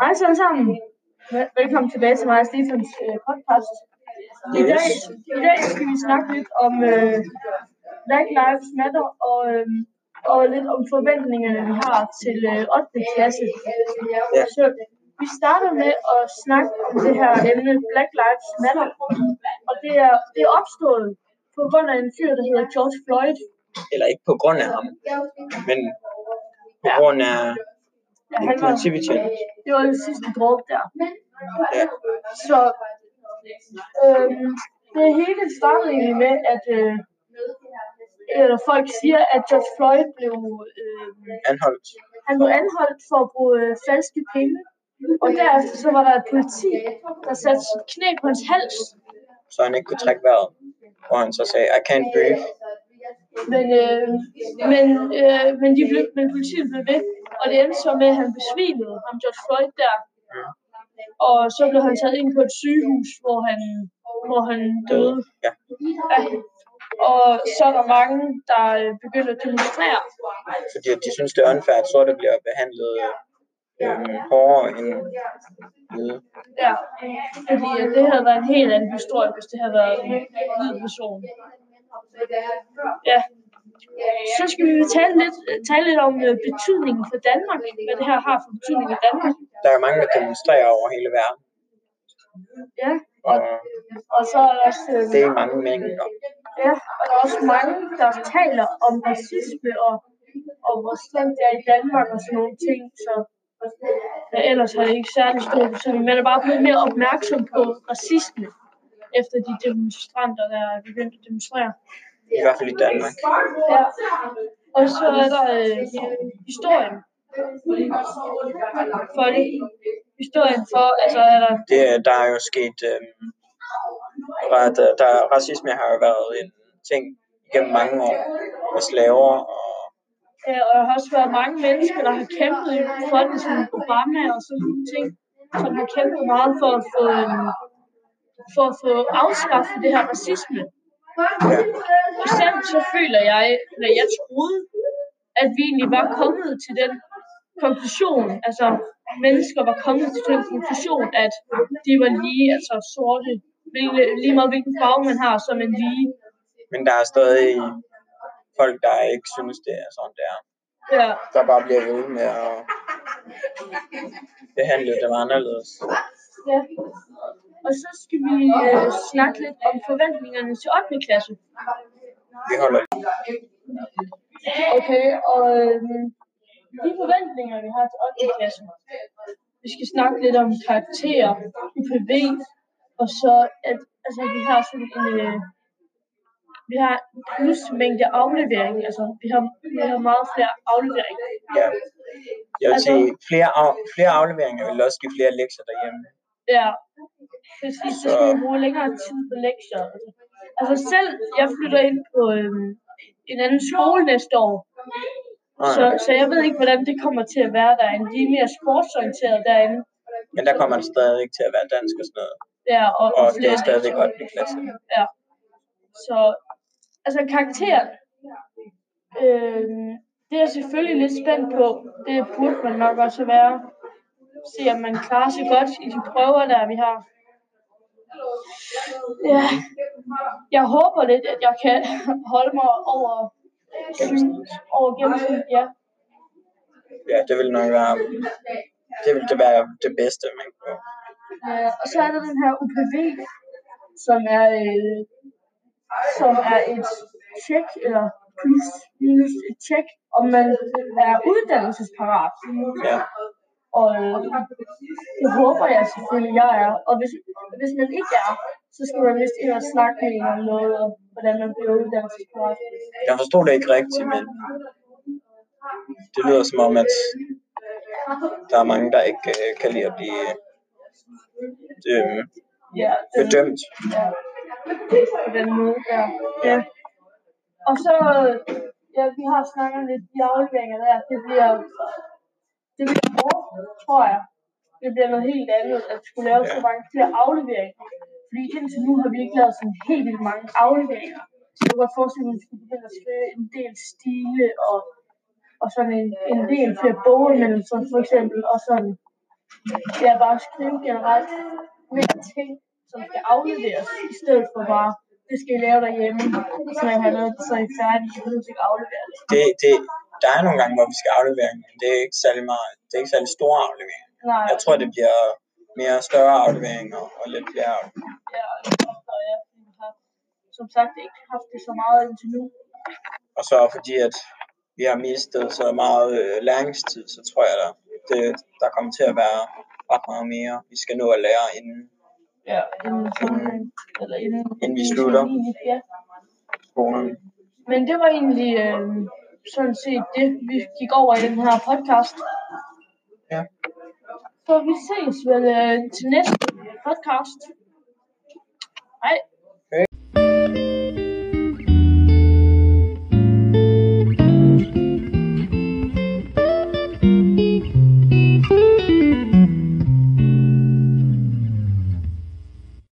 Hej alle sammen. Vel- Velkommen tilbage til mig og Stefans øh, podcast. I dag, I dag skal vi snakke lidt om øh, Black Lives Matter og, øh, og lidt om forventningerne, vi har til øh, 8. klasse. Ja. Så vi starter med at snakke om det her emne Black Lives Matter. Og det er, det er opstået på grund af en fyr, der hedder George Floyd. Eller ikke på grund af ham, men på grund af Ja, han var. Det var det sidste dråbe der. Ja. Så øhm, det hele startede egentlig med, at øh, eller folk siger, at George Floyd blev, øh, Anholdt. han blev anholdt for at bruge øh, falske penge. Og derefter så var der et politi, der satte sit knæ på hans hals. så han ikke kunne trække vejret. Hvor han så sagde, I can't breathe. Men, øh, men, øh, men, de blev, men politiet blev ved, og det endte så med, at han besvimede, ham George Floyd der. Og så blev han taget ind på et sygehus, hvor han, hvor han døde. Ja. Ja. Og så er der mange, der øh, begynder at demonstrere. Fordi de synes, det er unfair, at sorte bliver behandlet øh, hårdere end hvide. Ja. Fordi det havde været en helt anden historie, hvis det havde været en hvid person. Ja. Så skal vi tale lidt, tale lidt om øh, betydningen for Danmark. Hvad det her har for betydning i Danmark. Der er mange, der demonstrerer over hele verden. Ja. Og, Og og så er der også, øh, det er mange mængder. ja, og der er også mange, der taler om racisme og, og hvor slemt det er i Danmark og sådan nogle ting. Så ja, ellers har det ikke særlig stor betydning. Man er bare blevet mere opmærksom på racisme efter de demonstranter, der er begyndt at demonstrere. I hvert fald i Danmark. Ja. Og så er der øh, historien. For det. Historien for, altså er der, Det, der er jo sket, øh, ret, der, racisme har jo været en ting gennem mange år med slaver og øh, og der har også været mange mennesker, der har kæmpet for det, som Obama og sådan nogle ting, som har kæmpet meget for at få, øh, for at få afskaffet det her racisme. ja, Bestemt så føler jeg, eller jeg troede, at vi egentlig var kommet til den konklusion, altså mennesker var kommet til den konklusion, at de var lige, altså sorte, lige meget hvilken farve man har, som en lige. men der er stadig folk, der ikke synes, det er sådan, det er. Ja, Der bare bliver ved med at behandle dem anderledes. ja. Og så skal vi øh, snakke lidt om forventningerne til 8. klasse. Vi holder Okay, og øh, de forventninger, vi har til 8. klasse. Vi skal snakke lidt om karakterer, UPV, og så at altså, vi har sådan en, øh, vi har en plus mængde aflevering, altså vi har, vi har meget flere afleveringer. Ja. Jeg vil sige, flere, af, flere afleveringer vil også give flere lektier derhjemme. Ja, fordi så skal vi bruge længere tid på lektier. Altså, selv, jeg flytter ind på øh, en anden skole næste år, så, Nej, så jeg ved ikke, hvordan det kommer til at være derinde. De er mere sportsorienteret derinde. men der kommer det stadig ikke til at være dansk og sådan noget. Ja, og, Og det flere er stadig godt i klasse. Ja. Så, altså karakter, øh, det er jeg selvfølgelig lidt spændt på. Det burde man nok også være. Se, om man klarer sig godt i de prøver, der vi har. Ja, jeg håber lidt, at jeg kan holde mig over, over gennemsnit, ja. Ja, det vil nok være, det vil det være det bedste, man kunne. Øh, og så er der den her UPV, som er, øh, som er et tjek, eller plus minus et tjek, om man er uddannelsesparat. Ja, Og øh, det håber jeg selvfølgelig, jeg er. Og hvis, hvis man ikke er, så skal man vist ind og snakke med en om noget, og hvordan man bliver uddannelsesparat. jeg forstod det ikke rigtigt, men det lyder som om, at der er mange, der ikke øh, kan lide at blive øh, Ja, den, bedømt. ja, på den måde, ja. ja. Og så, ja, vi har snakket lidt, de afleveringer der, det bliver, det bliver tror jeg. Det bliver noget helt andet, at skulle lave så mange flere afleveringer. Fordi indtil nu har vi ikke lavet sådan helt vildt mange afleveringer. Så jeg kunne godt forestille mig, at vi skulle begynde at skrive en del stile og, og sådan en, en del flere boganmeldelser for eksempel, og sådan det er bare at skrive generelt mere ting, som skal afleveres, i stedet for bare, det skal I lave derhjemme, så jeg har noget, så I er færdige, så du skal aflevere det. Det, det, der er nogle gange, hvor vi skal aflevere, men det er ikke særlig meget, det er ikke særlig store afleveringer. Nej, Jeg tror, det bliver mere større afleveringer og lidt flere afleveringer. Ja, og det jeg, har som sagt ikke haft det så meget indtil nu. Og så fordi, at vi har mistet så meget øh, læringstid, så tror jeg, der, det, der kommer til at være ret meget mere, vi skal nå at lære inden Ja, inden eller inden, Inden vi slutter. Ja. skolen. Men det var egentlig øh, sådan set det, vi gik over i den her podcast. Ja. Så vi ses vel øh, til næste podcast. Hej.